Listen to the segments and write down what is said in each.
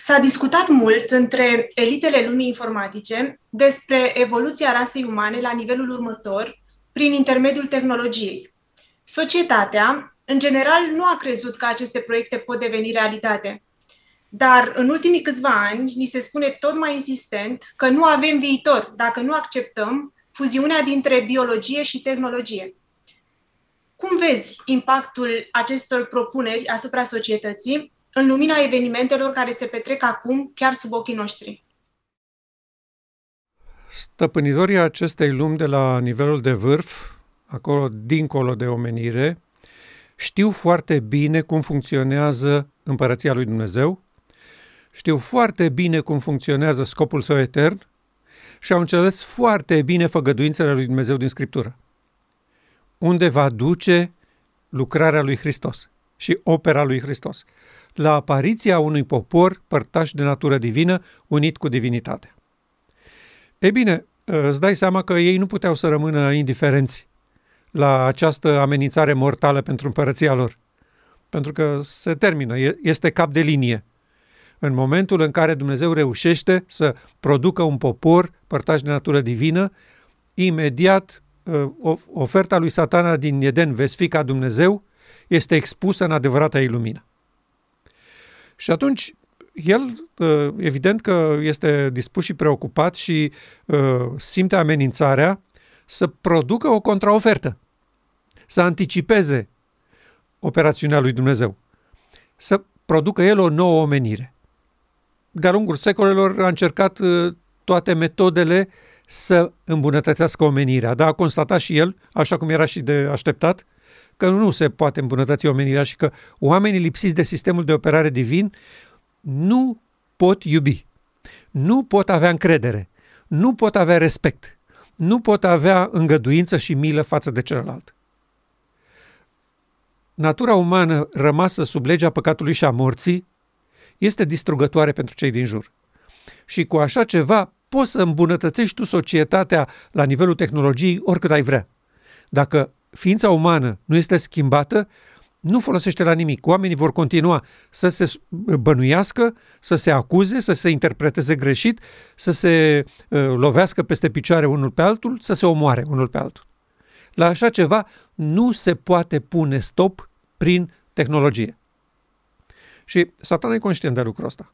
S-a discutat mult între elitele lumii informatice despre evoluția rasei umane la nivelul următor prin intermediul tehnologiei. Societatea, în general, nu a crezut că aceste proiecte pot deveni realitate. Dar în ultimii câțiva ani ni se spune tot mai insistent că nu avem viitor dacă nu acceptăm fuziunea dintre biologie și tehnologie. Cum vezi impactul acestor propuneri asupra societății în lumina evenimentelor care se petrec acum chiar sub ochii noștri? Stăpânitorii acestei lumi de la nivelul de vârf, acolo dincolo de omenire, știu foarte bine cum funcționează împărăția lui Dumnezeu, știu foarte bine cum funcționează scopul său etern și au înțeles foarte bine făgăduințele lui Dumnezeu din Scriptură. Unde va duce lucrarea lui Hristos și opera lui Hristos, la apariția unui popor părtaș de natură divină, unit cu divinitatea. Ei bine, îți dai seama că ei nu puteau să rămână indiferenți la această amenințare mortală pentru împărăția lor. Pentru că se termină, este cap de linie. În momentul în care Dumnezeu reușește să producă un popor părtaș de natură divină, imediat uh, oferta lui satana din Eden, vezi fi ca Dumnezeu, este expusă în adevărata ilumină. Și atunci, el, uh, evident că este dispus și preocupat și uh, simte amenințarea să producă o contraofertă, să anticipeze operațiunea lui Dumnezeu, să producă el o nouă omenire. De-a lungul secolelor a încercat uh, toate metodele să îmbunătățească omenirea, dar a constatat și el, așa cum era și de așteptat, că nu se poate îmbunătăți omenirea și că oamenii lipsiți de sistemul de operare divin nu pot iubi, nu pot avea încredere, nu pot avea respect, nu pot avea îngăduință și milă față de celălalt. Natura umană rămasă sub legea păcatului și a morții este distrugătoare pentru cei din jur. Și cu așa ceva poți să îmbunătățești tu societatea la nivelul tehnologiei oricât ai vrea. Dacă ființa umană nu este schimbată, nu folosește la nimic. Oamenii vor continua să se bănuiască, să se acuze, să se interpreteze greșit, să se uh, lovească peste picioare unul pe altul, să se omoare unul pe altul. La așa ceva nu se poate pune stop prin tehnologie. Și satana e conștient de lucrul ăsta.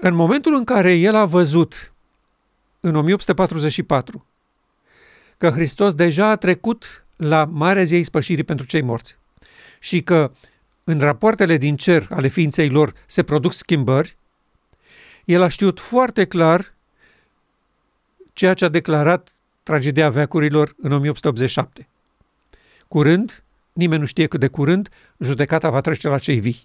În momentul în care el a văzut, în 1844, că Hristos deja a trecut la Marea Zi Spășirii pentru cei morți și că în rapoartele din cer ale ființei lor se produc schimbări, el a știut foarte clar ceea ce a declarat tragedia veacurilor în 1887. Curând, nimeni nu știe cât de curând, judecata va trece la cei vii.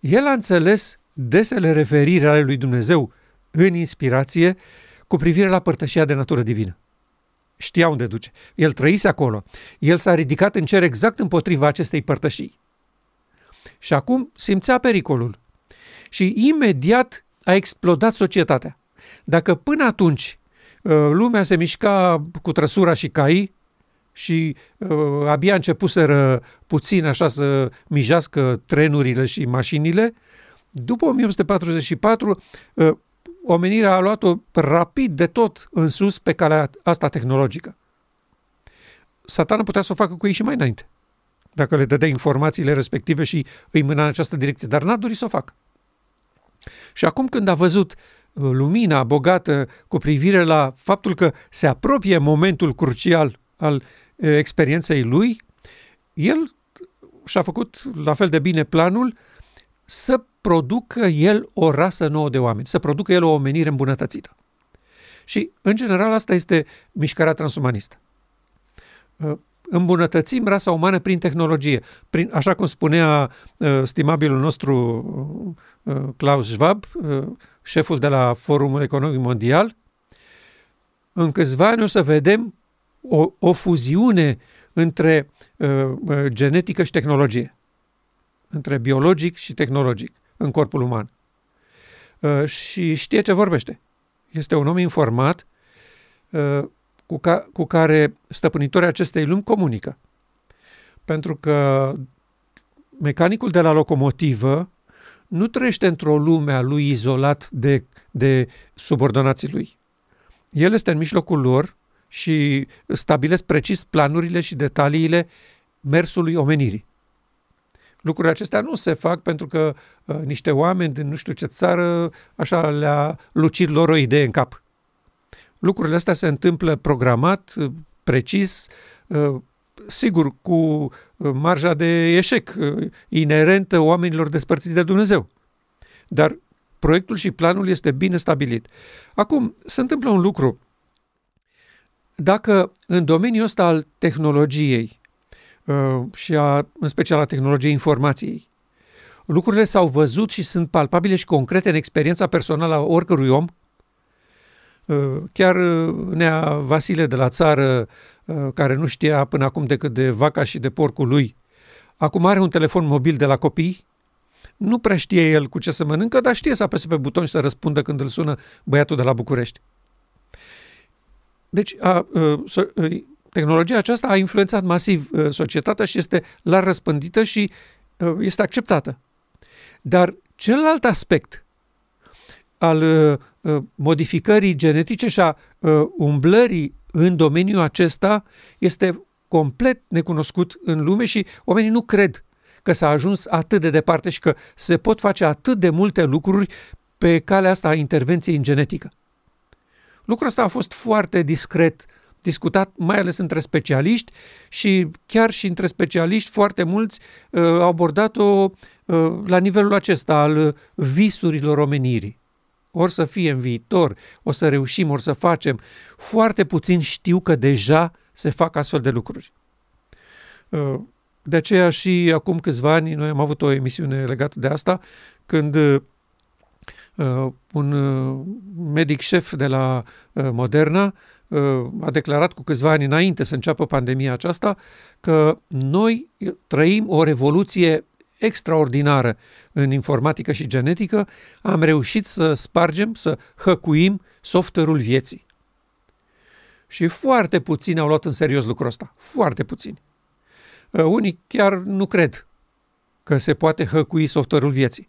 El a înțeles desele referiri ale lui Dumnezeu în inspirație cu privire la părtășia de natură divină știa unde duce. El trăise acolo. El s-a ridicat în cer exact împotriva acestei părtășii. Și acum simțea pericolul. Și imediat a explodat societatea. Dacă până atunci uh, lumea se mișca cu trăsura și cai și uh, abia începuseră puțin așa să mijească trenurile și mașinile, după 1844 omenirea a luat-o rapid de tot în sus pe calea asta tehnologică. Satana putea să o facă cu ei și mai înainte, dacă le dădea informațiile respective și îi mâna în această direcție, dar n-a dorit să o facă. Și acum când a văzut uh, lumina bogată cu privire la faptul că se apropie momentul crucial al uh, experienței lui, el și-a făcut la fel de bine planul să producă el o rasă nouă de oameni, să producă el o omenire îmbunătățită. Și, în general, asta este mișcarea transumanistă. Uh, îmbunătățim rasa umană prin tehnologie. Prin, așa cum spunea uh, stimabilul nostru uh, Klaus Schwab, uh, șeful de la Forumul Economic Mondial, în câțiva ani o să vedem o, o fuziune între uh, uh genetică și tehnologie, între biologic și tehnologic în corpul uman. Uh, și știe ce vorbește. Este un om informat uh, cu, ca, cu care stăpânitorii acestei lumi comunică. Pentru că mecanicul de la locomotivă nu trăiește într-o lume a lui izolat de, de subordonații lui. El este în mijlocul lor și stabilesc precis planurile și detaliile mersului omenirii. Lucrurile acestea nu se fac pentru că uh, niște oameni din nu știu ce țară așa le-a lucit lor o idee în cap. Lucrurile astea se întâmplă programat, uh, precis, uh, sigur, cu uh, marja de eșec uh, inerentă oamenilor despărțiți de Dumnezeu. Dar proiectul și planul este bine stabilit. Acum, se întâmplă un lucru. Dacă în domeniul ăsta al tehnologiei uh, și a, în special a tehnologiei informației, lucrurile s-au văzut și sunt palpabile și concrete în experiența personală a oricărui om, chiar Nea Vasile de la țară Uh, care nu știa până acum decât de vaca și de porcul lui, acum are un telefon mobil de la copii, nu prea știe el cu ce să mănâncă, dar știe să apese pe buton și să răspundă când îl sună băiatul de la București. Deci, a, a, a, tehnologia aceasta a influențat masiv a, societatea și este la răspândită și a, este acceptată. Dar celălalt aspect al a, modificării genetice și a umblării în domeniul acesta este complet necunoscut în lume și oamenii nu cred că s-a ajuns atât de departe și că se pot face atât de multe lucruri pe calea asta a intervenției în genetică. Lucrul ăsta a fost foarte discret discutat, mai ales între specialiști și chiar și între specialiști foarte mulți uh, au abordat-o uh, la nivelul acesta al visurilor omenirii ori să fie în viitor, o să reușim, ori să facem. Foarte puțin știu că deja se fac astfel de lucruri. Uh, de aceea și acum câțiva ani noi am avut o emisiune legată de asta, când uh, un uh, medic șef de la Moderna a declarat cu câțiva ani înainte să înceapă pandemia aceasta că noi trăim o revoluție extraordinară în informatică și genetică, am reușit să spargem, să hăcuim software-ul vieții. Și foarte puțini au luat în serios lucrul ăsta. Foarte puțini. Uh, unii chiar nu cred că se poate hăcui software-ul vieții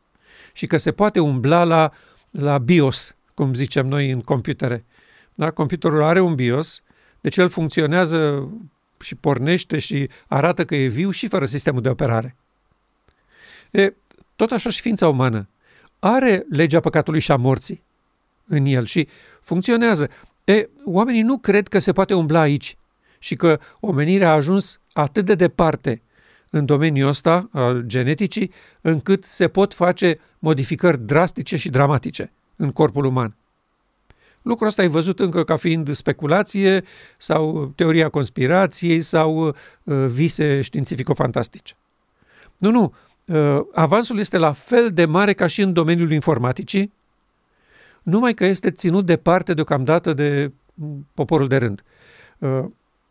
și că se poate umbla la, la BIOS, cum zicem noi în computere. Da? Computerul are un BIOS, deci el funcționează și pornește și arată că e viu și fără sistemul de operare. E, tot așa și ființa umană are legea păcatului și a morții în el și funcționează. E, oamenii nu cred că se poate umbla aici și că omenirea a ajuns atât de departe în domeniul ăsta al geneticii, încât se pot face modificări drastice și dramatice în corpul uman. Lucrul ăsta e văzut încă ca fiind speculație sau teoria conspirației sau uh, vise științifico-fantastice. Nu, nu, Uh, avansul este la fel de mare ca și în domeniul informaticii, numai că este ținut departe deocamdată de poporul de rând. Uh,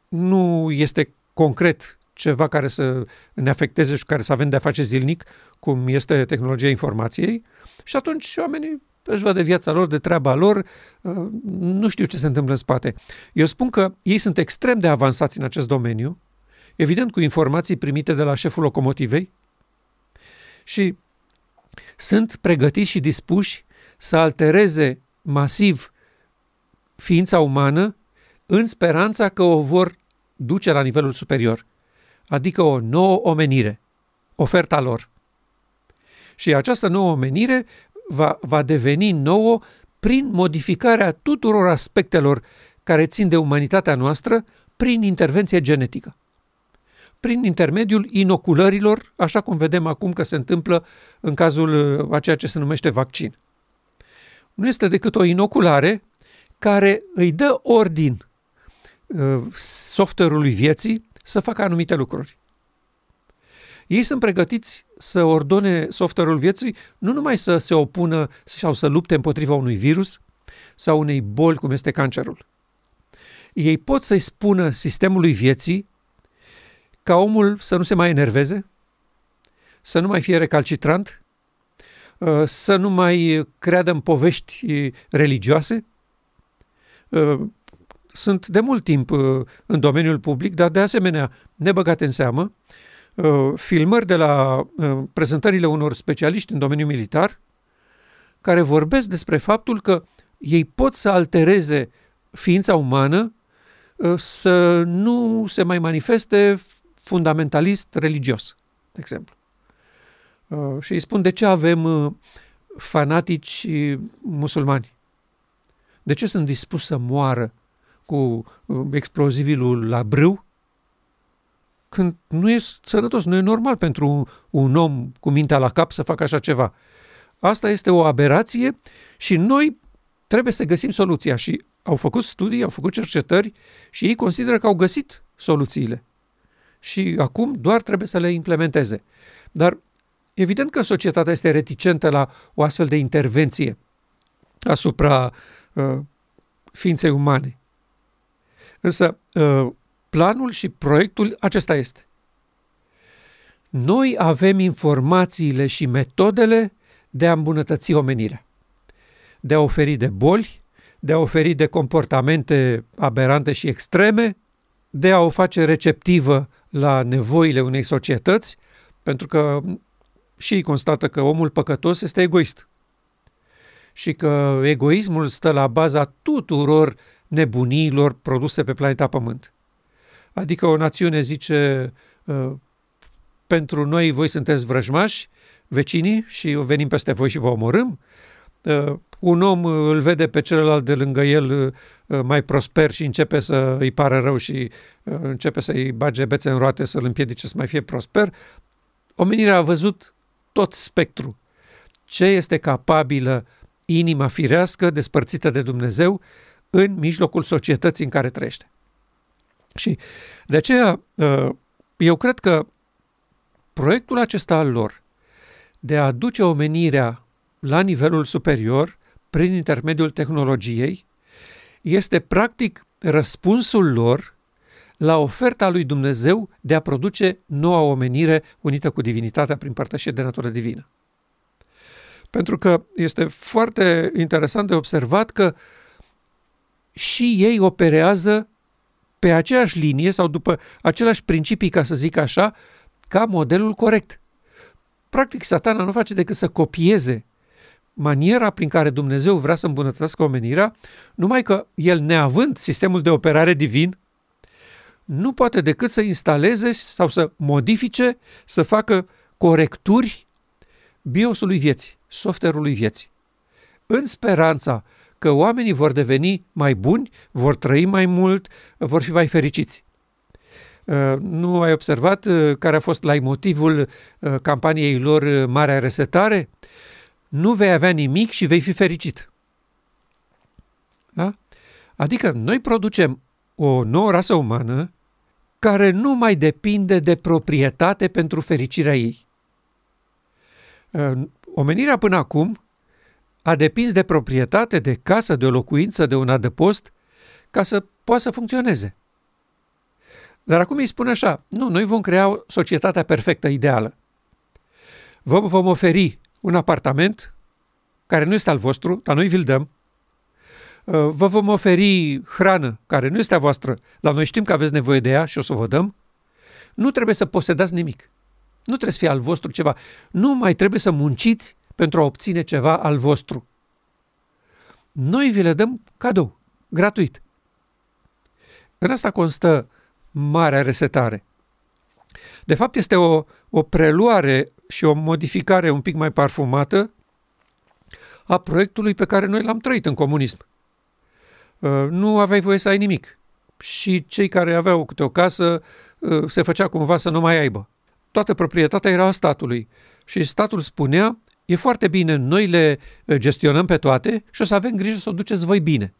nu este concret ceva care să ne afecteze și care să avem de-a face zilnic, cum este tehnologia informației, și atunci oamenii își văd de viața lor, de treaba lor, uh, nu știu ce se întâmplă în spate. Eu spun că ei sunt extrem de avansați în acest domeniu, evident cu informații primite de la șeful locomotivei, și sunt pregătiți și dispuși să altereze masiv ființa umană în speranța că o vor duce la nivelul superior, adică o nouă omenire, oferta lor. Și această nouă omenire va, va deveni nouă prin modificarea tuturor aspectelor care țin de umanitatea noastră prin intervenție genetică prin intermediul inoculărilor, așa cum vedem acum că se întâmplă în cazul uh, a ceea ce se numește vaccin. Nu este decât o inoculare care îi dă ordin uh, software-ului vieții să facă anumite lucruri. Ei sunt pregătiți să ordone software-ul vieții nu numai să se opună sau să lupte împotriva unui virus sau unei boli cum este cancerul. Ei pot să-i spună sistemului vieții ca omul să nu se mai enerveze, să nu mai fie recalcitrant, uh, să nu mai creadă în povești religioase. Uh, sunt de mult timp uh, în domeniul public, dar de asemenea nebăgate în seamă, uh, filmări de la uh, prezentările unor specialiști în domeniul militar care vorbesc despre faptul că ei pot să altereze ființa umană uh, să nu se mai manifeste fundamentalist religios, de exemplu. Uh, și îi spun de ce avem uh, fanatici musulmani. De ce sunt dispuși să moară cu explozivilul la brâu când nu e sănătos, nu e normal pentru un om cu mintea la cap să facă așa ceva. Asta este o aberație și noi trebuie să găsim soluția și au făcut studii, au făcut cercetări și ei consideră că au găsit soluțiile. Și acum doar trebuie să le implementeze. Dar evident că societatea este reticentă la o astfel de intervenție asupra uh, ființei umane. Însă uh, planul și proiectul acesta este. Noi avem informațiile și metodele de a îmbunătăți omenirea, de a oferi de boli, de a oferi de comportamente aberante și extreme, de a o face receptivă la nevoile unei societăți, pentru că și ei constată că omul păcătos este egoist și că egoismul stă la baza tuturor nebuniilor produse pe planeta Pământ. Adică o națiune zice, ă, pentru noi voi sunteți vrăjmași, vecinii, și venim peste voi și vă omorâm. Uh, un om îl vede pe celălalt de lângă el uh, mai prosper și începe să îi pară rău și uh, începe să-i bage bețe în roate să-l împiedice să mai fie prosper. Omenirea a văzut tot spectru. Ce este capabilă inima firească despărțită de Dumnezeu în mijlocul societății în care trăiește. Și de aceea eu cred că proiectul acesta al lor de a aduce omenirea la nivelul superior prin intermediul tehnologiei este practic răspunsul lor la oferta lui Dumnezeu de a produce noua omenire unită cu divinitatea prin părtășie de natură divină. Pentru că este foarte interesant de observat că și ei operează pe aceeași linie sau după aceleași principii, ca să zic așa, ca modelul corect. Practic, satana nu face decât să copieze maniera prin care Dumnezeu vrea să îmbunătățească omenirea, numai că el, neavând sistemul de operare divin, nu poate decât să instaleze sau să modifice, să facă corecturi biosului vieții, software-ului vieții, în speranța că oamenii vor deveni mai buni, vor trăi mai mult, vor fi mai fericiți. Uh, nu ai observat uh, care a fost la motivul uh, campaniei lor Marea Resetare? Nu vei avea nimic și vei fi fericit. Da? Adică noi producem o nouă rasă umană care nu mai depinde de proprietate pentru fericirea ei. Omenirea până acum a depins de proprietate, de casă, de o locuință, de un adăpost, ca să poată să funcționeze. Dar acum îi spune așa, nu, noi vom crea societatea perfectă, ideală. Vă vom oferi un apartament care nu este al vostru, dar noi vi-l dăm. Uh, vă vom oferi hrană care nu este a voastră, dar noi știm că aveți nevoie de ea și o să vă dăm. Nu trebuie să posedați nimic. Nu trebuie să fie al vostru ceva. Nu mai trebuie să munciți pentru a obține ceva al vostru. Noi vi le dăm cadou, gratuit. În asta constă marea resetare. De fapt, este o, o preluare și o modificare un pic mai parfumată a proiectului pe care noi l-am trăit în comunism. Uh, nu aveai voie să ai nimic. Și cei care aveau câte o casă uh, se făcea cumva să nu mai aibă. Toată proprietatea era a statului și statul spunea, e foarte bine, noi le gestionăm pe toate și o să avem grijă să o duceți voi bine.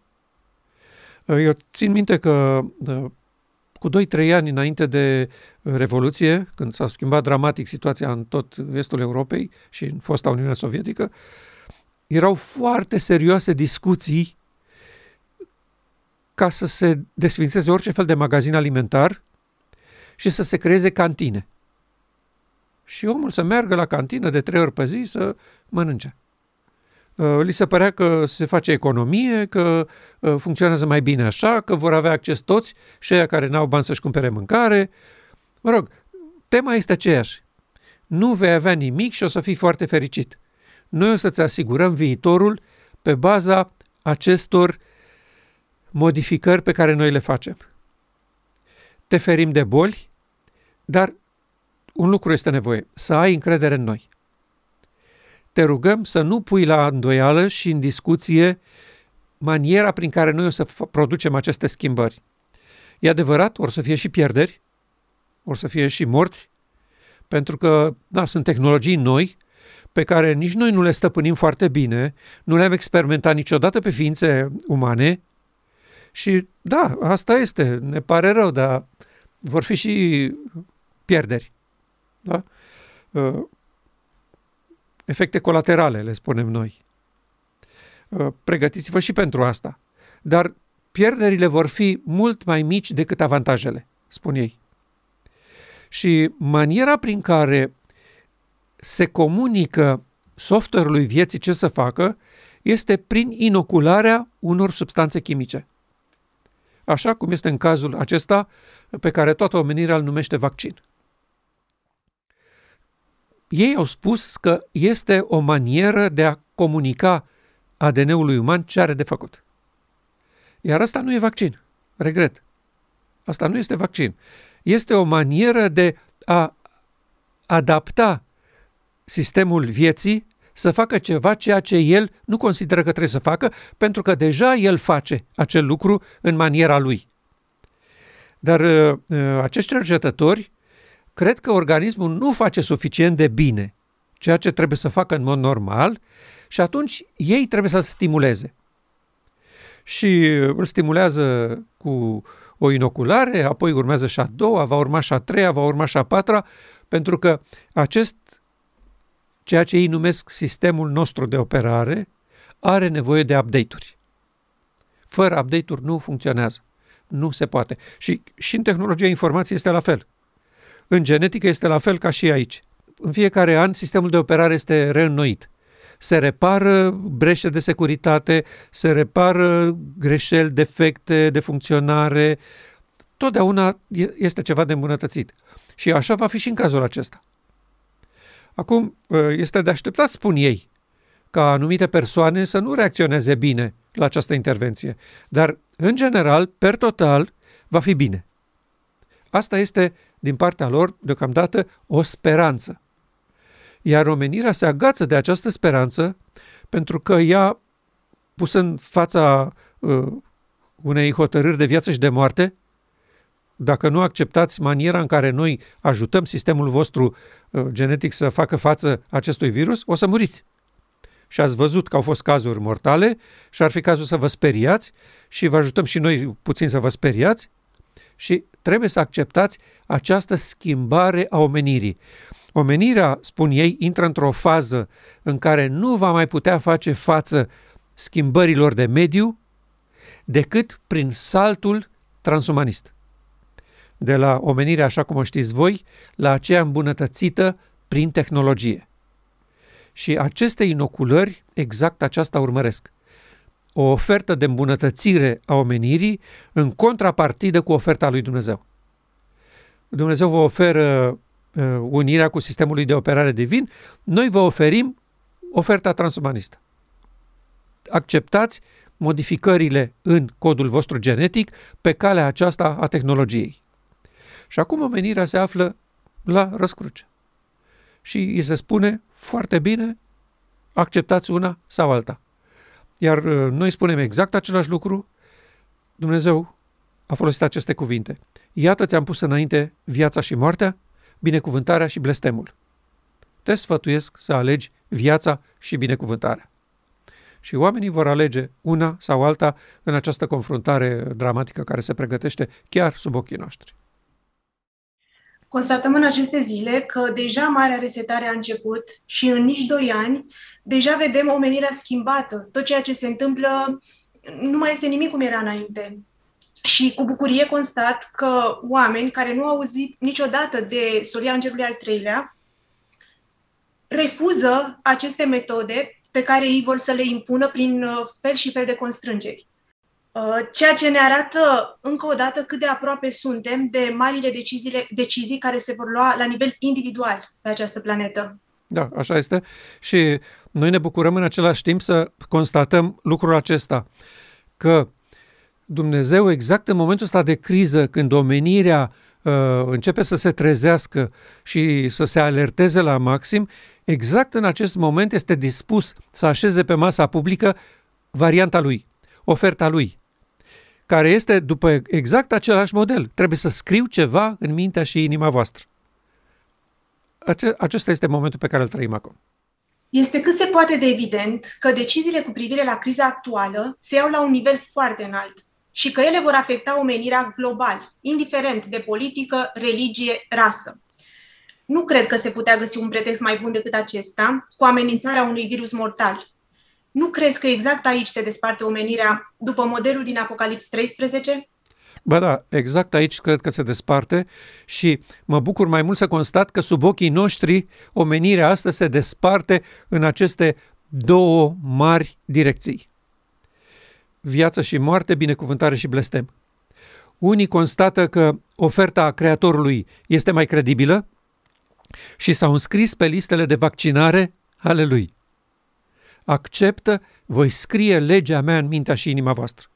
Uh, eu țin minte că cu 2-3 ani înainte de Revoluție, când s-a schimbat dramatic situația în tot estul Europei și în fosta Uniune Sovietică, erau foarte serioase discuții ca să se desfințeze orice fel de magazin alimentar și să se creeze cantine. Și omul să meargă la cantină de trei ori pe zi să mănânce. Uh, li se părea că se face economie, că uh, funcționează mai bine așa, că vor avea acces toți și aia care n-au bani să-și cumpere mâncare. Mă rog, tema este aceeași. Nu vei avea nimic și o să fii foarte fericit. Noi o să-ți asigurăm viitorul pe baza acestor modificări pe care noi le facem. Te ferim de boli, dar un lucru este nevoie, să ai încredere în noi. Te rugăm să nu pui la îndoială și în discuție maniera prin care noi o să producem aceste schimbări. E adevărat, or să fie și pierderi, or să fie și morți, pentru că, da, sunt tehnologii noi pe care nici noi nu le stăpânim foarte bine, nu le-am experimentat niciodată pe ființe umane și, da, asta este, ne pare rău, dar vor fi și pierderi. Da? Uh, efecte colaterale, le spunem noi. Uh, pregătiți-vă și pentru asta. Dar pierderile vor fi mult mai mici decât avantajele, spun ei. Și maniera prin care se comunică software-ului vieții ce să facă este prin inocularea unor substanțe chimice. Așa cum este în cazul acesta pe care toată omenirea îl numește vaccin. Ei au spus că este o manieră de a comunica ADN-ului uman ce are de făcut. Iar asta nu e vaccin. Regret. Asta nu este vaccin. Este o manieră de a adapta sistemul vieții să facă ceva ceea ce el nu consideră că trebuie să facă, pentru că deja el face acel lucru în maniera lui. Dar uh, uh acești cercetători cred că organismul nu face suficient de bine ceea ce trebuie să facă în mod normal și atunci ei trebuie să-l stimuleze. Și îl stimulează cu o inoculare, apoi urmează și a doua, va urma și a treia, va urma și a patra, pentru că acest, ceea ce ei numesc sistemul nostru de operare, are nevoie de update-uri. Fără update-uri nu funcționează. Nu se poate. Și, și în tehnologia informației este la fel. În genetică este la fel ca și aici. În fiecare an, sistemul de operare este reînnoit. Se repară breșe de securitate, se repară greșeli, defecte de funcționare. Totdeauna este ceva de îmbunătățit. Și așa va fi și în cazul acesta. Acum, este de așteptat, spun ei, ca anumite persoane să nu reacționeze bine la această intervenție. Dar, în general, per total, va fi bine. Asta este din partea lor, deocamdată, o speranță. Iar omenirea se agață de această speranță pentru că ea, pusă în fața uh, unei hotărâri de viață și de moarte, dacă nu acceptați maniera în care noi ajutăm sistemul vostru uh, genetic să facă față acestui virus, o să muriți. Și ați văzut că au fost cazuri mortale și ar fi cazul să vă speriați și vă ajutăm și noi puțin să vă speriați și trebuie să acceptați această schimbare a omenirii. Omenirea, spun ei, intră într-o fază în care nu va mai putea face față schimbărilor de mediu decât prin saltul transumanist. De la omenirea, așa cum o știți voi, la aceea îmbunătățită prin tehnologie. Și aceste inoculări exact aceasta urmăresc o ofertă de îmbunătățire a omenirii în contrapartidă cu oferta lui Dumnezeu. Dumnezeu vă oferă uh, unirea cu sistemul de operare divin, noi vă oferim oferta transumanistă. Acceptați modificările în codul vostru genetic pe calea aceasta a tehnologiei. Și acum omenirea se află la răscruce. Și îi se spune foarte bine, acceptați una sau alta. Iar uh, noi spunem exact același lucru. Dumnezeu a folosit aceste cuvinte. Iată ți-am pus înainte viața și moartea, binecuvântarea și blestemul. Te sfătuiesc să alegi viața și binecuvântarea. Și oamenii vor alege una sau alta în această confruntare dramatică care se pregătește chiar sub ochii noștri. Constatăm în aceste zile că deja marea resetare a început și în nici doi ani deja vedem omenirea schimbată. Tot ceea ce se întâmplă nu mai este nimic cum era înainte. Și cu bucurie constat că oameni care nu au auzit niciodată de solia îngerului al treilea refuză aceste metode pe care ei vor să le impună prin uh, fel și fel de constrângeri. Uh, ceea ce ne arată încă o dată cât de aproape suntem de marile deciziile, decizii care se vor lua la nivel individual pe această planetă. Da, așa este. Și noi ne bucurăm în același timp să constatăm lucrul acesta, că Dumnezeu, exact în momentul ăsta de criză, când omenirea uh, începe să se trezească și să se alerteze la maxim, exact în acest moment este dispus să așeze pe masa publică varianta lui, oferta lui, care este după exact același model. Trebuie să scriu ceva în mintea și inima voastră. Ace- acesta este momentul pe care îl trăim acum. Este cât se poate de evident că deciziile cu privire la criza actuală se iau la un nivel foarte înalt și că ele vor afecta omenirea global, indiferent de politică, religie, rasă. Nu cred că se putea găsi un pretext mai bun decât acesta, cu amenințarea unui virus mortal. Nu crezi că exact aici se desparte omenirea după modelul din Apocalips 13? Ba da, exact aici cred că se desparte și mă bucur mai mult să constat că sub ochii noștri omenirea asta se desparte în aceste două mari direcții. Viață și moarte, binecuvântare și blestem. Unii constată că oferta Creatorului este mai credibilă și s-au înscris pe listele de vaccinare ale lui. Acceptă, voi scrie legea mea în mintea și inima voastră.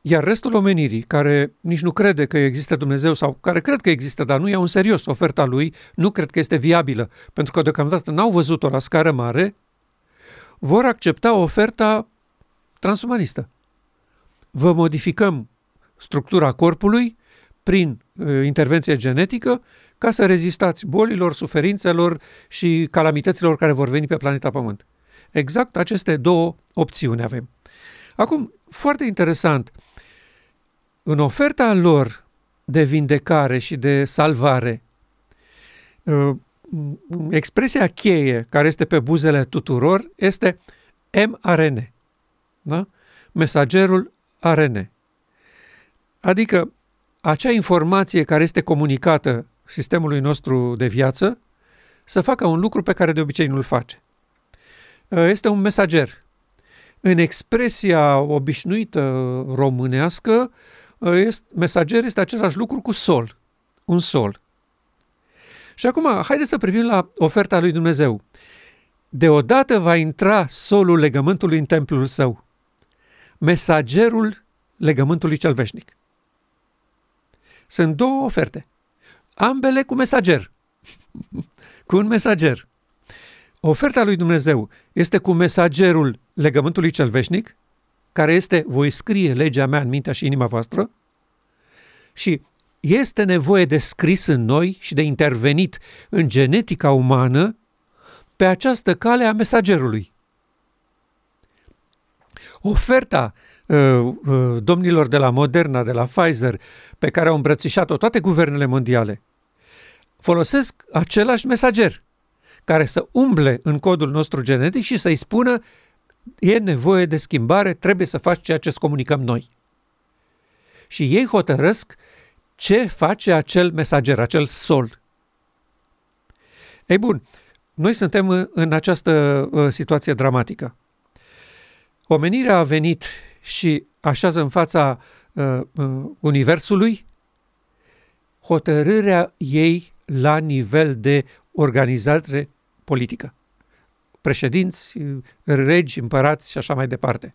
Iar restul omenirii, care nici nu crede că există Dumnezeu sau care cred că există, dar nu iau în serios oferta lui, nu cred că este viabilă, pentru că deocamdată n-au văzut-o la scară mare, vor accepta oferta transumanistă. Vă modificăm structura corpului prin uh, intervenție genetică ca să rezistați bolilor, suferințelor și calamităților care vor veni pe planeta Pământ. Exact aceste două opțiuni avem. Acum, foarte interesant, în oferta lor de vindecare și de salvare, uh, expresia cheie care este pe buzele tuturor este mRNA, da? mesagerul ARN. Adică acea informație care este comunicată sistemului nostru de viață să facă un lucru pe care de obicei nu-l face. Uh, este un mesager. În expresia obișnuită românească, uh, este, mesager este același lucru cu sol, un sol. Și acum, haideți să privim la oferta lui Dumnezeu. Deodată va intra solul legământului în templul său, mesagerul legământului cel veșnic. Sunt două oferte, ambele cu mesager. cu un mesager. Oferta lui Dumnezeu este cu mesagerul legământului cel veșnic, care este voi scrie legea mea în mintea și inima voastră, și este nevoie de scris în noi și de intervenit în genetica umană pe această cale a mesagerului. Oferta uh, uh, domnilor de la Moderna, de la Pfizer, pe care au îmbrățișat-o toate guvernele mondiale, folosesc același mesager – care să umble în codul nostru genetic și să-i spună e nevoie de schimbare, trebuie să faci ceea ce îți comunicăm noi. Și ei hotărăsc ce face acel mesager, acel sol. Ei bun, noi suntem în această uh, situație dramatică. Omenirea a venit și așează în fața uh, uh, Universului hotărârea ei la nivel de organizare politică. Președinți, regi, împărați și așa mai departe.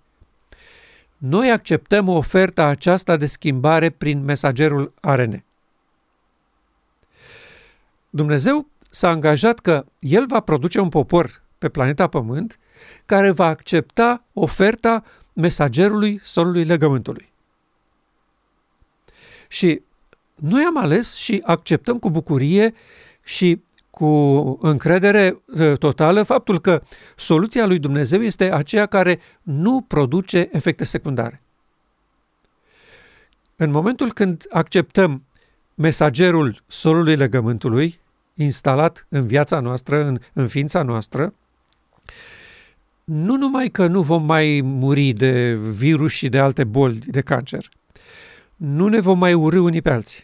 Noi acceptăm oferta aceasta de schimbare prin mesagerul ARN. Dumnezeu s-a angajat că El va produce un popor pe planeta Pământ care va accepta oferta mesagerului solului legământului. Și noi am ales și acceptăm cu bucurie și cu încredere ă, totală faptul că soluția lui Dumnezeu este aceea care nu produce efecte secundare. În momentul când acceptăm mesagerul solului legământului instalat în viața noastră, în, în ființa noastră, nu numai că nu vom mai muri de virus și de alte boli de cancer, nu ne vom mai urâ unii pe alții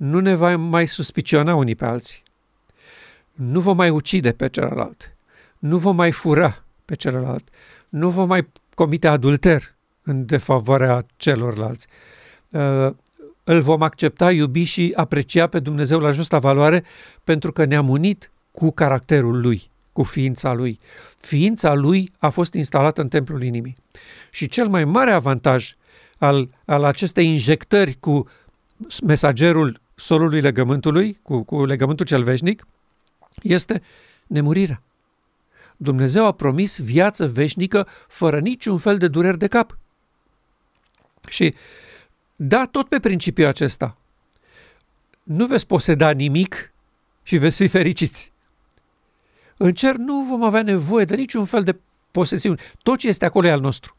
nu ne va mai suspiciona unii pe alții. Nu vom mai ucide pe celălalt. Nu vom mai fura pe celălalt. Nu vom mai comite adulter în defavoarea celorlalți. Uh, îl vom accepta, iubi și aprecia pe Dumnezeu la justa valoare pentru că ne-am unit cu caracterul Lui, cu ființa Lui. Ființa Lui a fost instalată în templul inimii. Și cel mai mare avantaj al, al acestei injectări cu mesagerul solului legământului, cu, cu legământul cel veșnic, este nemurirea. Dumnezeu a promis viață veșnică fără niciun fel de dureri de cap. Și da, tot pe principiul acesta. Nu veți poseda nimic și veți fi fericiți. În cer nu vom avea nevoie de niciun fel de posesiuni. Tot ce este acolo e al nostru.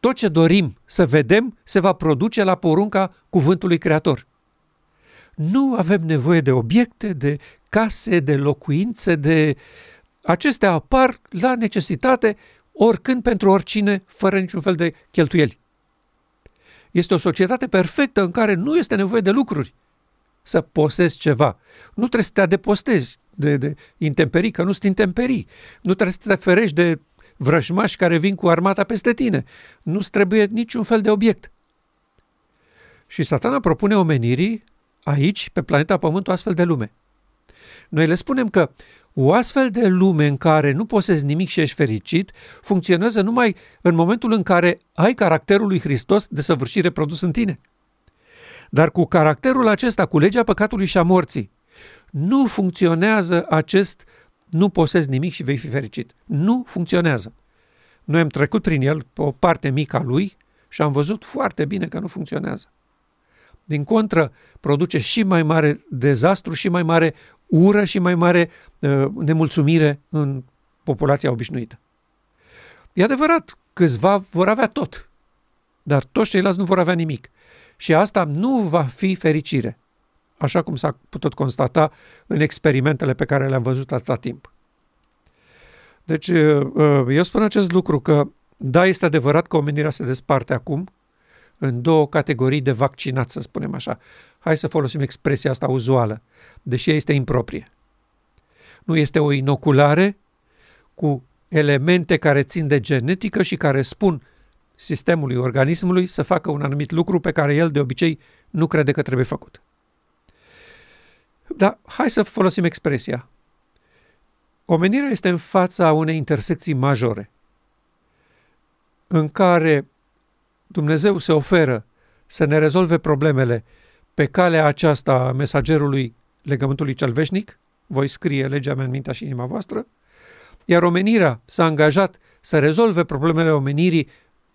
Tot ce dorim să vedem se va produce la porunca cuvântului Creator. Nu avem nevoie de obiecte, de case, de locuințe, de... Acestea apar la necesitate oricând pentru oricine, fără niciun fel de cheltuieli. Este o societate perfectă în care nu este nevoie de lucruri să posezi ceva. Nu trebuie să te adepostezi de, de intemperii, că nu sunt intemperii. Nu trebuie să te ferești de vrăjmași care vin cu armata peste tine. Nu-ți trebuie niciun fel de obiect. Și satana propune omenirii aici, pe planeta Pământ, o astfel de lume. Noi le spunem că o astfel de lume în care nu posezi nimic și ești fericit, funcționează numai în momentul în care ai caracterul lui Hristos de săvârșire produs în tine. Dar cu caracterul acesta, cu legea păcatului și a morții, nu funcționează acest nu posezi nimic și vei fi fericit. Nu funcționează. Noi am trecut prin el, o parte mică a lui, și am văzut foarte bine că nu funcționează. Din contră, produce și mai mare dezastru și mai mare ură și mai mare uh, nemulțumire în populația obișnuită. E adevărat, câțiva vor avea tot, dar toți ceilalți nu vor avea nimic. Și asta nu va fi fericire, așa cum s-a putut constata în experimentele pe care le-am văzut atâta timp. Deci, uh, uh, eu spun acest lucru că, da, este adevărat că omenirea se desparte acum în două categorii de vaccinați, să spunem așa. Hai să folosim expresia asta uzuală, deși ea este improprie. Nu este o inoculare cu elemente care țin de genetică și care spun sistemului organismului să facă un anumit lucru pe care el de obicei nu crede că trebuie făcut. Dar hai să folosim expresia. Omenirea este în fața unei intersecții majore în care Dumnezeu se oferă să ne rezolve problemele pe calea aceasta a mesagerului legământului cel veșnic, voi scrie legea mea în mintea și inima voastră, iar omenirea s-a angajat să rezolve problemele omenirii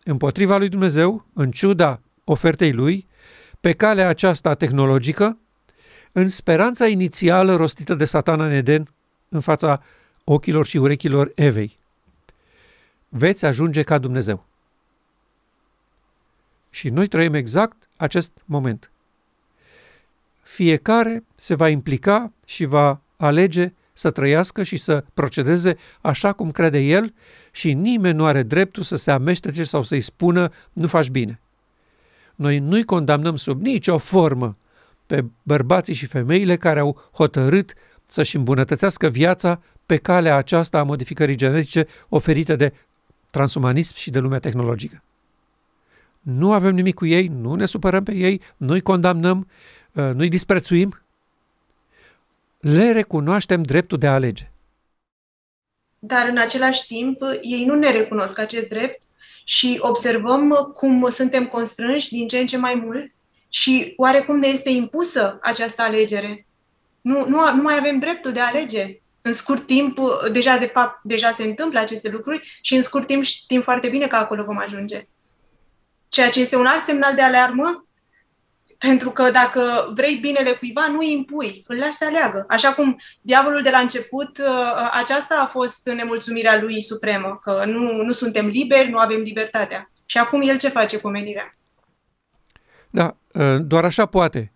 împotriva lui Dumnezeu, în ciuda ofertei lui, pe calea aceasta tehnologică, în speranța inițială rostită de satana în Eden, în fața ochilor și urechilor Evei. Veți ajunge ca Dumnezeu. Și noi trăim exact acest moment. Fiecare se va implica și va alege să trăiască și să procedeze așa cum crede el și nimeni nu are dreptul să se amestece sau să-i spună nu faci bine. Noi nu-i condamnăm sub nicio formă pe bărbații și femeile care au hotărât să-și îmbunătățească viața pe calea aceasta a modificării genetice oferite de transumanism și de lumea tehnologică. Nu avem nimic cu ei, nu ne supărăm pe ei, nu-i condamnăm, uh, nu-i disprețuim. Le recunoaștem dreptul de a alege. Dar în același timp, ei nu ne recunosc acest drept și observăm cum suntem constrânși din ce în ce mai mult și oarecum ne este impusă această alegere. Nu, nu, nu mai avem dreptul de a alege. În scurt timp, deja de fapt, deja se întâmplă aceste lucruri și în scurt timp știm foarte bine că acolo vom ajunge. Ceea ce este un alt semnal de alarmă, pentru că dacă vrei binele cuiva, nu îi impui, îl lași să aleagă. Așa cum diavolul de la început, uh, aceasta a fost nemulțumirea lui supremă, că nu, nu suntem liberi, nu avem libertatea. Și acum el ce face cu menirea? Da, uh, doar așa poate.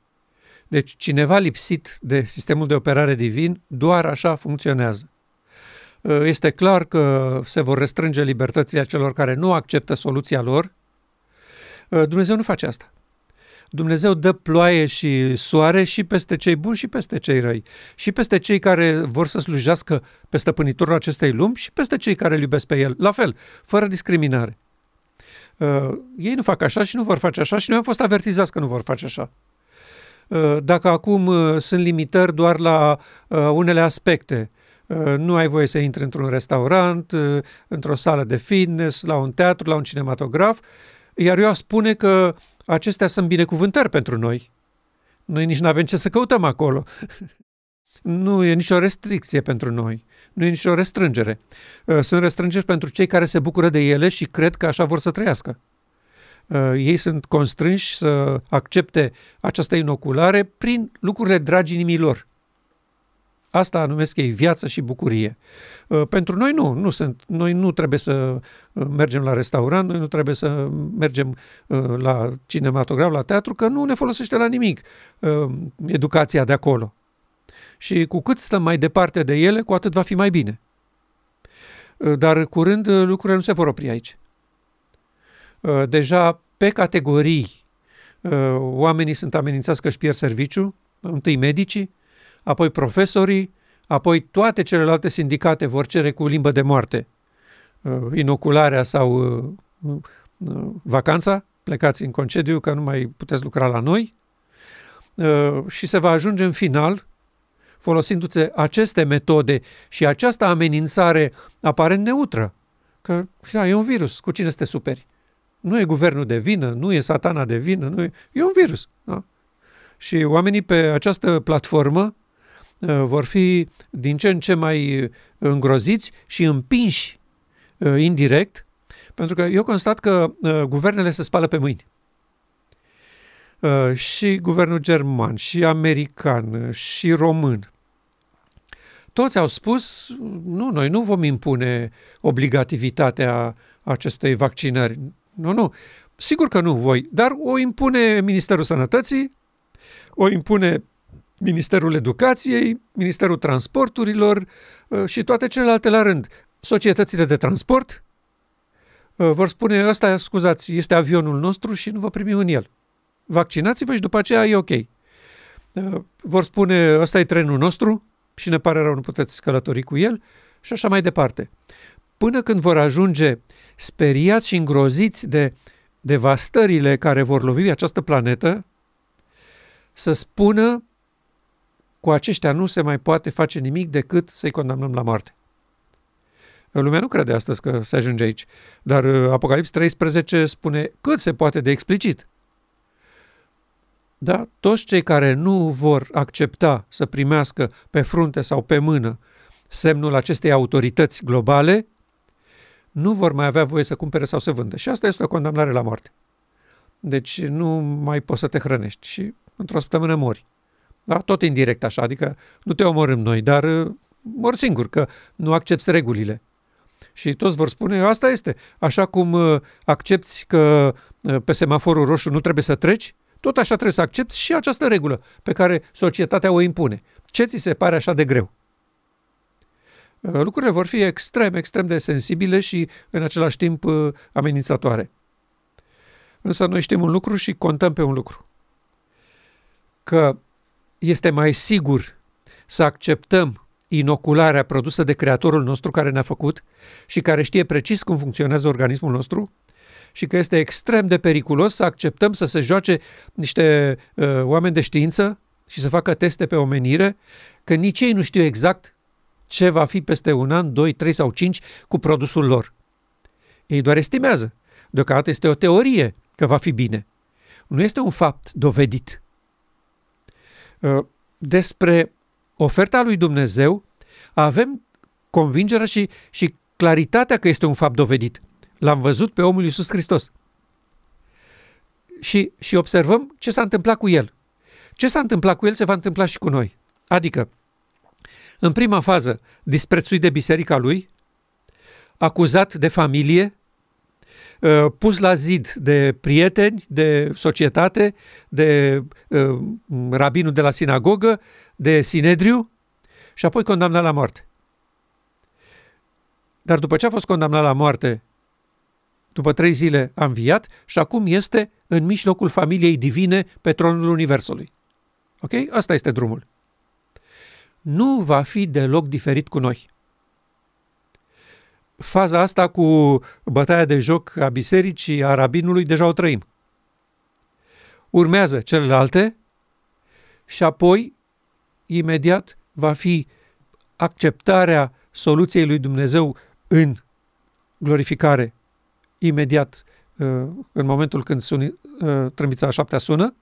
Deci cineva lipsit de sistemul de operare divin, doar așa funcționează. Uh, este clar că se vor restrânge libertățile celor care nu acceptă soluția lor Uh, Dumnezeu nu face asta. Dumnezeu dă ploaie și soare și peste cei buni și peste cei răi. Și peste cei care vor să slujească pe stăpânitorul acestei lumi și peste cei care îl iubesc pe el. La fel, fără discriminare. Uh, ei nu fac așa și nu vor face așa și noi am fost avertizați că nu vor face așa. Uh, dacă acum uh, sunt limitări doar la uh, unele aspecte, uh, nu ai voie să intri într-un restaurant, uh, într-o sală de fitness, la un teatru, la un cinematograf, iar eu aș spune că acestea sunt binecuvântări pentru noi. Noi nici nu avem ce să căutăm acolo. nu e nicio restricție pentru noi. Nu e nicio restrângere. Uh, sunt restrângeri pentru cei care se bucură de ele și cred că așa vor să trăiască. Uh, ei sunt constrânși să accepte această inoculare prin lucrurile dragi inimilor. Asta numesc ei viață și bucurie. Uh, pentru noi nu, nu sunt. Noi nu trebuie să mergem la restaurant, noi nu trebuie să mergem la cinematograf, la teatru, că nu ne folosește la nimic educația de acolo și cu cât stăm mai departe de ele, cu atât va fi mai bine. Uh, dar curând uh, lucrurile nu se vor opri aici. Uh, deja pe categorii oamenii sunt amenințați că își pierd serviciu, întâi medicii, apoi profesorii, apoi toate celelalte sindicate vor cere cu limbă de moarte inocularea sau vacanța, plecați în concediu că nu mai puteți lucra la noi și se va ajunge în final folosindu-se aceste metode și această amenințare aparent neutră. Că da, e un virus, cu cine să te superi? Nu e guvernul de vină, nu e satana de vină, nu e, e un virus. Da? Și oamenii pe această platformă uh, vor fi din ce în ce mai îngroziți și împinși uh, indirect, pentru că eu constat că uh, guvernele se spală pe mâini. Și guvernul german, și american, și român, toți au spus, nu, noi nu vom impune obligativitatea acestei vaccinări. Nu, nu. Sigur că nu voi, dar o impune Ministerul Sănătății, o impune Ministerul Educației, Ministerul Transporturilor uh, și toate celelalte la rând. Societățile de transport uh, vor spune, ăsta, scuzați, este avionul nostru și nu vă primim în el. Vaccinați-vă și după aceea e ok. Uh, vor spune, ăsta e trenul nostru, și ne pare rău, nu puteți călători cu el și așa mai departe. Până când vor ajunge speriați și îngroziți de devastările care vor lovi această planetă, să spună cu aceștia nu se mai poate face nimic decât să-i condamnăm la moarte. Lumea nu crede astăzi că se ajunge aici, dar uh, Apocalips 13 spune cât se poate de explicit. Da? Toți cei care nu vor accepta să primească pe frunte sau pe mână semnul acestei autorități globale, nu vor mai avea voie să cumpere sau să vândă. Și asta este o condamnare la moarte. Deci nu mai poți să te hrănești și într-o săptămână mori. Da? Tot indirect așa, adică nu te omorâm noi, dar uh, mor singur, că nu accepti regulile. Și toți vor spune, asta este, așa cum uh, accepti că uh, pe semaforul roșu nu trebuie să treci, tot așa trebuie să accepti și această regulă pe care societatea o impune. Ce ți se pare așa de greu? Uh, lucrurile vor fi extrem, extrem de sensibile și în același timp uh, amenințătoare. Însă noi știm un lucru și contăm pe un lucru. Că este mai sigur să acceptăm inocularea produsă de creatorul nostru care ne-a făcut și care știe precis cum funcționează organismul nostru, și că este extrem de periculos să acceptăm să se joace niște uh, oameni de știință și să facă teste pe omenire, că nici ei nu știu exact ce va fi peste un an, doi, trei sau cinci cu produsul lor. Ei doar estimează. Deocamdată este o teorie că va fi bine. Nu este un fapt dovedit. Uh, despre oferta lui Dumnezeu avem convingerea și, și claritatea că este un fapt dovedit. L-am văzut pe omul Iisus Hristos. Și, și observăm ce s-a întâmplat cu el. Ce s-a întâmplat cu el se va întâmpla și cu noi. Adică, în prima fază, disprețuit de biserica lui, acuzat de familie, uh, pus la zid de prieteni, de societate, de uh, rabinul de la sinagogă, de Sinedriu și apoi condamnat la moarte. Dar după ce a fost condamnat la moarte după trei zile a înviat și acum este în mijlocul familiei divine pe tronul Universului. Ok? Asta este drumul. Nu va fi deloc diferit cu noi. Faza asta cu bătaia de joc a bisericii, a rabinului, deja o trăim. Urmează celelalte și apoi, imediat, va fi acceptarea soluției lui Dumnezeu în glorificare, imediat, uh, în momentul când suni, uh, trâmbița a șaptea sună,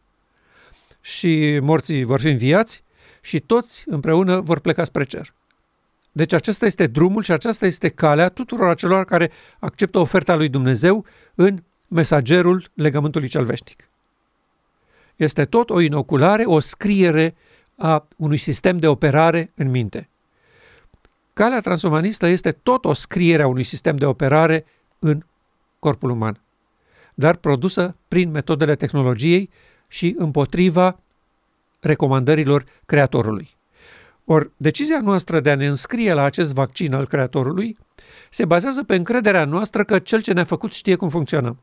și morții vor fi înviați și toți împreună vor pleca spre cer. Deci acesta este drumul și aceasta este calea tuturor acelor care acceptă oferta lui Dumnezeu în mesagerul legământului cel veșnic. Este tot o inoculare, o scriere a unui sistem de operare în minte. Calea transumanistă este tot o scriere a unui sistem de operare în corpul uman, dar produsă prin metodele tehnologiei și împotriva recomandărilor Creatorului. Ori decizia noastră de a ne înscrie la acest vaccin al Creatorului se bazează pe încrederea noastră că cel ce ne-a făcut știe cum funcționăm.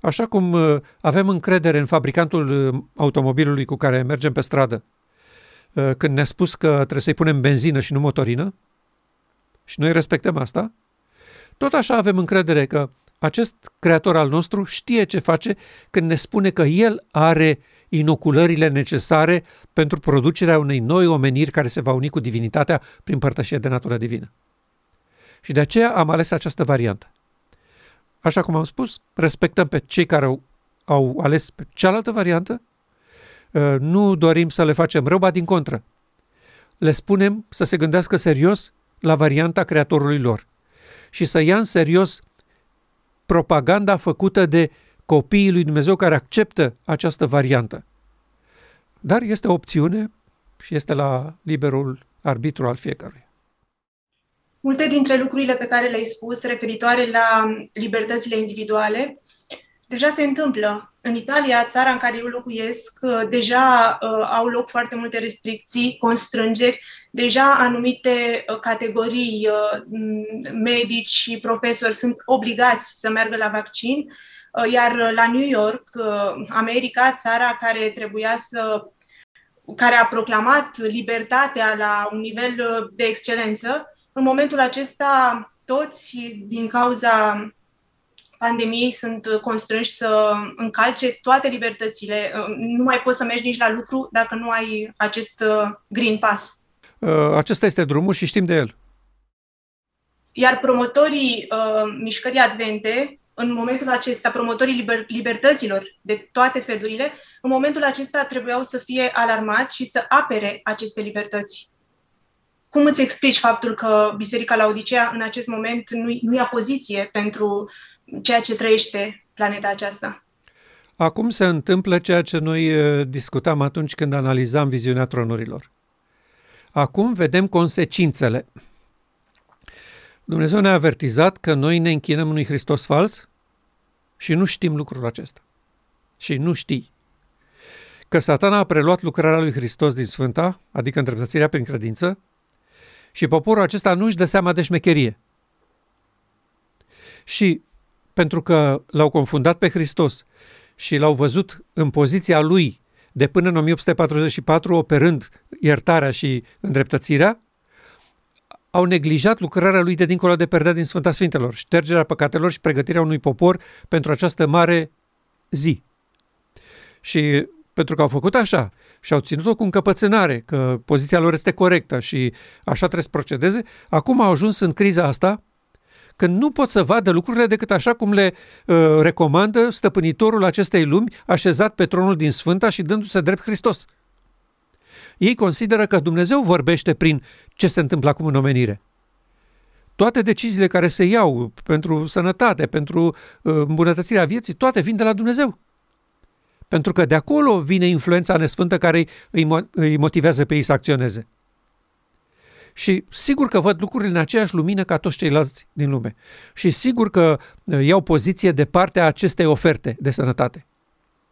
Așa cum uh, avem încredere în fabricantul uh, automobilului cu care mergem pe stradă, uh, când ne-a spus că trebuie să-i punem benzină și nu motorină, și noi respectăm asta, tot așa avem încredere că acest creator al nostru știe ce face când ne spune că el are inoculările necesare pentru producerea unei noi omeniri care se va uni cu divinitatea prin părtășie de natură divină. Și de aceea am ales această variantă. Așa cum am spus, respectăm pe cei care au, au ales pe cealaltă variantă, uh, nu dorim să le facem rău, ba din contră. Le spunem să se gândească serios la varianta creatorului lor și să ia în serios propaganda făcută de copiii lui Dumnezeu care acceptă această variantă. Dar este o opțiune și este la liberul arbitru al fiecăruia. Multe dintre lucrurile pe care le-ai spus referitoare la libertățile individuale deja se întâmplă. În Italia, țara în care eu locuiesc, deja uh, au loc foarte multe restricții, constrângeri, deja anumite uh, categorii, uh, medici și profesori sunt obligați să meargă la vaccin, uh, iar la New York, uh, America, țara care trebuia să care a proclamat libertatea la un nivel uh, de excelență, în momentul acesta, toți, din cauza pandemiei, sunt constrânși să încalce toate libertățile. Nu mai poți să mergi nici la lucru dacă nu ai acest uh, Green Pass. Uh, acesta este drumul și știm de el. Iar promotorii uh, mișcării advente, în momentul acesta, promotorii liber- libertăților de toate felurile, în momentul acesta trebuiau să fie alarmați și să apere aceste libertăți. Cum îți explici faptul că Biserica Laodicea în acest moment nu, nu ia poziție pentru ceea ce trăiește planeta aceasta? Acum se întâmplă ceea ce noi discutam atunci când analizam viziunea tronurilor. Acum vedem consecințele. Dumnezeu ne-a avertizat că noi ne închinăm unui Hristos fals și nu știm lucrul acesta. Și nu știi. Că satana a preluat lucrarea lui Hristos din Sfânta, adică îndreptățirea prin credință, și poporul acesta nu își dă seama de șmecherie. Și pentru că l-au confundat pe Hristos și l-au văzut în poziția lui de până în 1844, operând iertarea și îndreptățirea, au neglijat lucrarea lui de dincolo de perdea din Sfânta Sfintelor, ștergerea păcatelor și pregătirea unui popor pentru această mare zi. Și pentru că au făcut așa și au ținut-o cu încăpățânare, că poziția lor este corectă și așa trebuie să procedeze, acum au ajuns în criza asta când nu pot să vadă lucrurile decât așa cum le uh, recomandă stăpânitorul acestei lumi, așezat pe tronul din Sfânta și dându-se drept Hristos. Ei consideră că Dumnezeu vorbește prin ce se întâmplă acum în omenire. Toate deciziile care se iau pentru sănătate, pentru uh, îmbunătățirea vieții, toate vin de la Dumnezeu. Pentru că de acolo vine influența nesfântă care îi, îi motivează pe ei să acționeze. Și sigur că văd lucrurile în aceeași lumină ca toți ceilalți din lume. Și sigur că uh, iau poziție de partea acestei oferte de sănătate.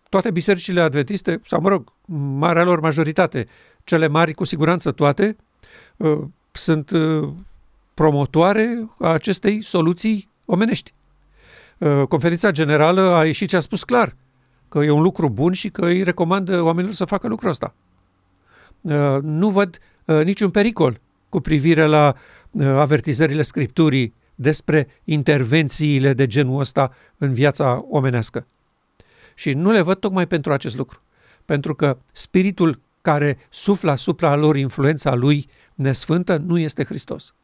Toate bisericile adventiste, sau mă rog, marea lor majoritate, cele mari cu siguranță toate, uh, sunt uh, promotoare a acestei soluții omenești. Conferința Generală a ieșit și a spus clar că e un lucru bun și că îi recomandă oamenilor să facă lucrul ăsta. Nu văd niciun pericol cu privire la uh, avertizările Scripturii despre intervențiile de genul ăsta în viața omenească. Și nu le văd tocmai pentru acest lucru. Pentru că spiritul care suflă asupra lor influența lui nesfântă nu este Hristos.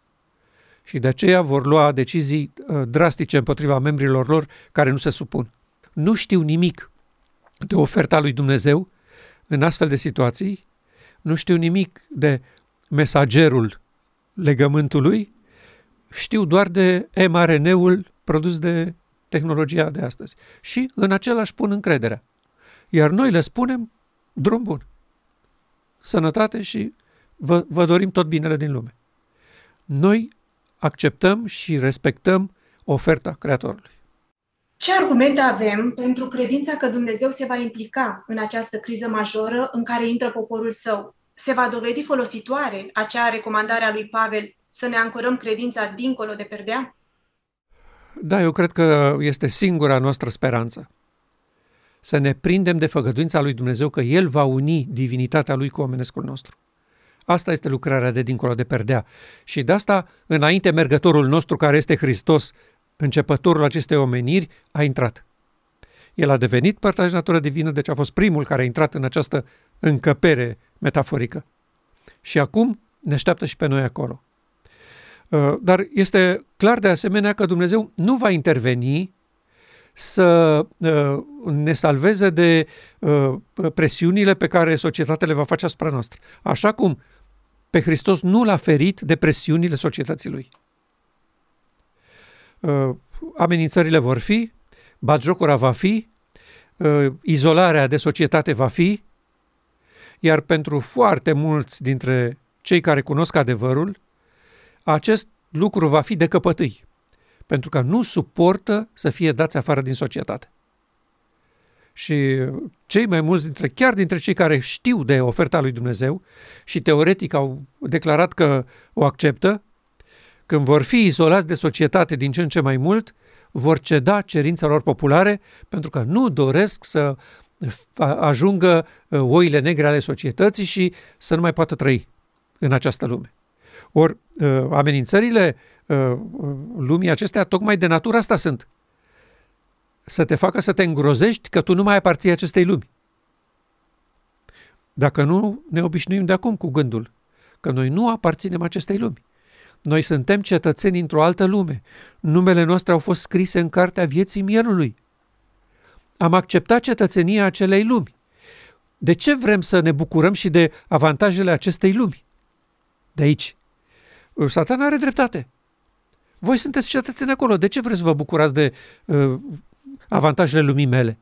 Și de aceea vor lua decizii uh, drastice împotriva membrilor lor care nu se supun. Nu știu nimic de oferta lui Dumnezeu în astfel de situații, nu știu nimic de mesagerul legământului, știu doar de mRNA-ul produs de tehnologia de astăzi. Și în același pun încrederea. Iar noi le spunem drum bun. Sănătate și vă, vă dorim tot binele din lume. Noi acceptăm și respectăm oferta Creatorului. Ce argumente avem pentru credința că Dumnezeu se va implica în această criză majoră în care intră poporul său? Se va dovedi folositoare acea recomandare a lui Pavel să ne ancorăm credința dincolo de perdea? Da, eu cred că este singura noastră speranță. Să ne prindem de făgăduința lui Dumnezeu că El va uni divinitatea Lui cu omenescul nostru. Asta este lucrarea de dincolo de perdea. Și de asta, înainte mergătorul nostru, care este Hristos, începătorul acestei omeniri, a intrat. El a devenit părtaș natură divină, deci a fost primul care a intrat în această încăpere metaforică. Și acum ne așteaptă și pe noi acolo. Uh, dar este clar de asemenea că Dumnezeu nu va interveni să uh, ne salveze de uh, presiunile pe care societatea le va face asupra noastră. Așa cum pe Hristos nu l-a ferit de presiunile societății lui. Amenințările vor fi, batjocura va fi, izolarea de societate va fi, iar pentru foarte mulți dintre cei care cunosc adevărul, acest lucru va fi de căpătâi, pentru că nu suportă să fie dați afară din societate. Și cei mai mulți dintre, chiar dintre cei care știu de oferta lui Dumnezeu și teoretic au declarat că o acceptă, când vor fi izolați de societate din ce în ce mai mult, vor ceda cerințelor populare pentru că nu doresc să ajungă uh, oile negre ale societății și să nu mai poată trăi în această lume. Ori uh, amenințările uh, lumii acestea tocmai de natură asta sunt. Să te facă să te îngrozești că tu nu mai aparții acestei lumi. Dacă nu ne obișnuim de acum cu gândul că noi nu aparținem acestei lumi. Noi suntem cetățeni într-o altă lume. Numele noastre au fost scrise în cartea vieții mielului. Am acceptat cetățenia acelei lumi. De ce vrem să ne bucurăm și de avantajele acestei lumi? De aici Satan are dreptate. Voi sunteți cetățeni acolo. De ce vreți să vă bucurați de uh, avantajele lumii mele?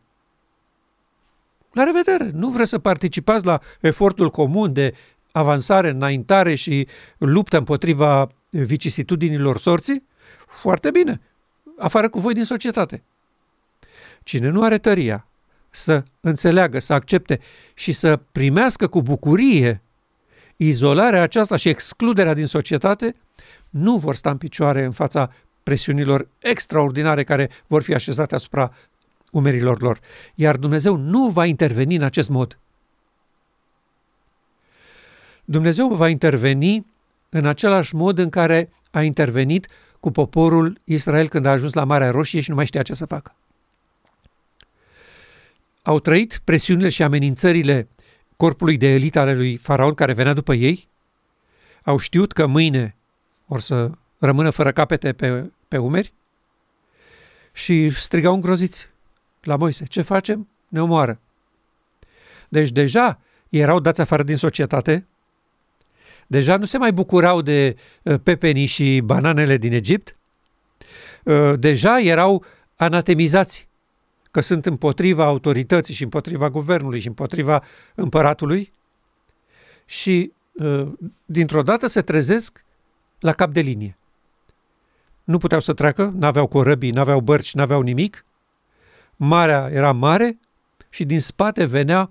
La revedere! Nu vreți să participați la efortul comun de avansare, înaintare și luptă împotriva vicisitudinilor sorții? Foarte bine! Afară cu voi din societate. Cine nu are tăria să înțeleagă, să accepte și să primească cu bucurie izolarea aceasta și excluderea din societate nu vor sta în picioare în fața presiunilor extraordinare care vor fi așezate asupra umerilor lor. Iar Dumnezeu nu va interveni în acest mod. Dumnezeu va interveni în același mod în care a intervenit cu poporul Israel când a ajuns la Marea Roșie și nu mai știa ce să facă. Au trăit presiunile și amenințările corpului de elită ale lui Faraon care venea după ei, au știut că mâine or să rămână fără capete pe, pe umeri și strigau îngroziți la Moise, ce facem? Ne omoară. Deci deja erau dați afară din societate, deja nu se mai bucurau de uh, pepenii și bananele din Egipt, uh, deja erau anatemizați că sunt împotriva autorității și împotriva guvernului și împotriva împăratului și uh, dintr-o dată se trezesc la cap de linie. Nu puteau să treacă, n-aveau corăbii, n-aveau bărci, n-aveau nimic. Marea era mare și din spate venea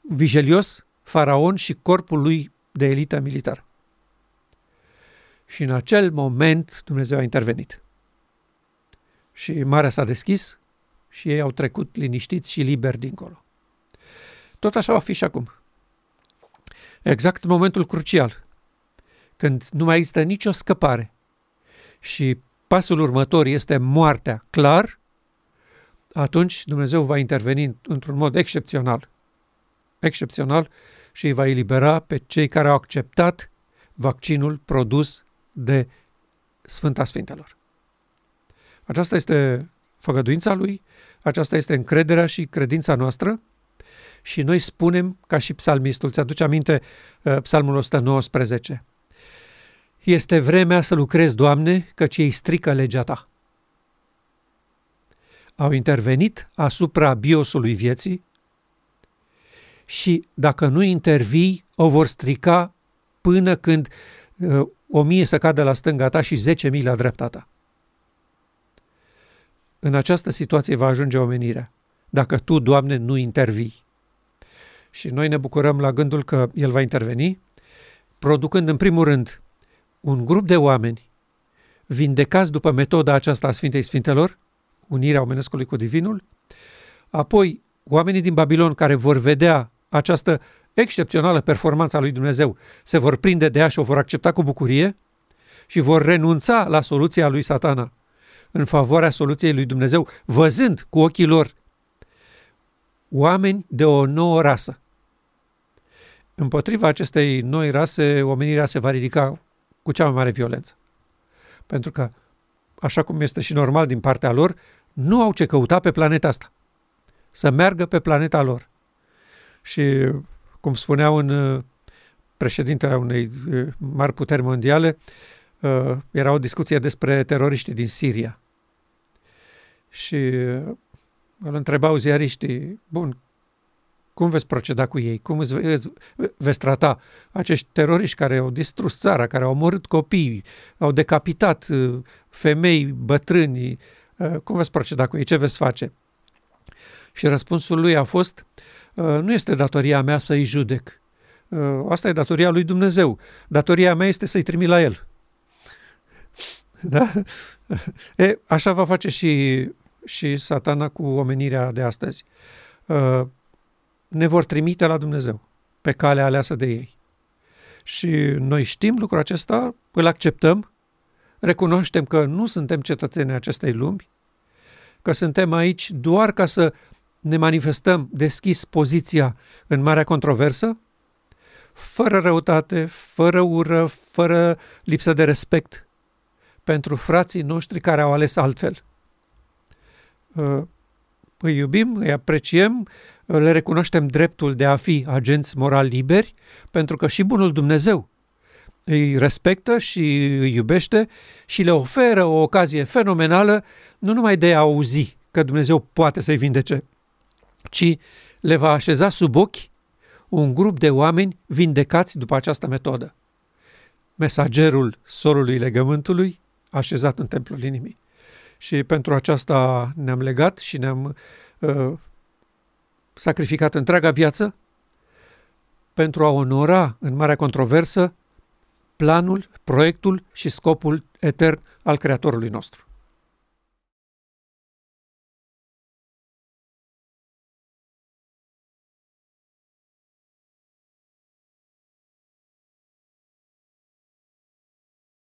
vigelios faraon și corpul lui de elită militară. Și în acel moment Dumnezeu a intervenit. Și marea s-a deschis și ei au trecut liniștiți și liberi dincolo. Tot așa va fi și acum. Exact în momentul crucial, când nu mai există nicio scăpare și pasul următor este moartea, clar, atunci Dumnezeu va interveni într-un mod excepțional. Excepțional și îi va elibera pe cei care au acceptat vaccinul produs de Sfânta Sfintelor. Aceasta este făgăduința lui, aceasta este încrederea și credința noastră și noi spunem, ca și psalmistul, ți-aduce aminte uh, psalmul 119, este vremea să lucrezi, Doamne, căci ei strică legea Ta. Au intervenit asupra biosului vieții și dacă nu intervii, o vor strica până când uh, o mie să cadă la stânga ta și zece mii la dreapta ta. În această situație va ajunge omenirea, dacă tu, Doamne, nu intervii. Și noi ne bucurăm la gândul că El va interveni, producând în primul rând un grup de oameni vindecați după metoda aceasta a Sfintei Sfintelor, unirea omenescului cu Divinul, apoi oamenii din Babilon care vor vedea această excepțională performanță a lui Dumnezeu, se vor prinde de ea și o vor accepta cu bucurie și vor renunța la soluția lui satana în favoarea soluției lui Dumnezeu, văzând cu ochii lor oameni de o nouă rasă. Împotriva acestei noi rase, omenirea se va ridica cu cea mai mare violență. Pentru că, așa cum este și normal din partea lor, nu au ce căuta pe planeta asta. Să meargă pe planeta lor. Și, cum spunea un uh, președintele unei uh, mari puteri mondiale, uh, era o discuție despre teroriștii din Siria. Și îl întrebau ziariștii, bun, cum veți proceda cu ei? Cum îți veți, veți trata acești teroriști care au distrus țara, care au omorât copii, au decapitat uh, femei, bătrâni? Uh, cum veți proceda cu ei? Ce veți face? Și răspunsul lui a fost, uh, nu este datoria mea să-i judec. Asta e datoria lui Dumnezeu. Datoria mea este să-i trimit la el. Da? E, așa va face și, și satana cu omenirea de astăzi ne vor trimite la Dumnezeu pe calea aleasă de ei. Și noi știm lucrul acesta, îl acceptăm, recunoaștem că nu suntem cetățeni acestei lumi, că suntem aici doar ca să ne manifestăm deschis poziția în marea controversă, fără răutate, fără ură, fără lipsă de respect pentru frații noștri care au ales altfel. Îi iubim, îi apreciem, le recunoaștem dreptul de a fi agenți moral liberi, pentru că și bunul Dumnezeu îi respectă și îi iubește și le oferă o ocazie fenomenală nu numai de a auzi că Dumnezeu poate să-i vindece, ci le va așeza sub ochi un grup de oameni vindecați după această metodă. Mesagerul solului legământului așezat în templul inimii. Și pentru aceasta ne-am legat și ne-am uh, sacrificat întreaga viață pentru a onora în marea controversă planul, proiectul și scopul etern al Creatorului nostru.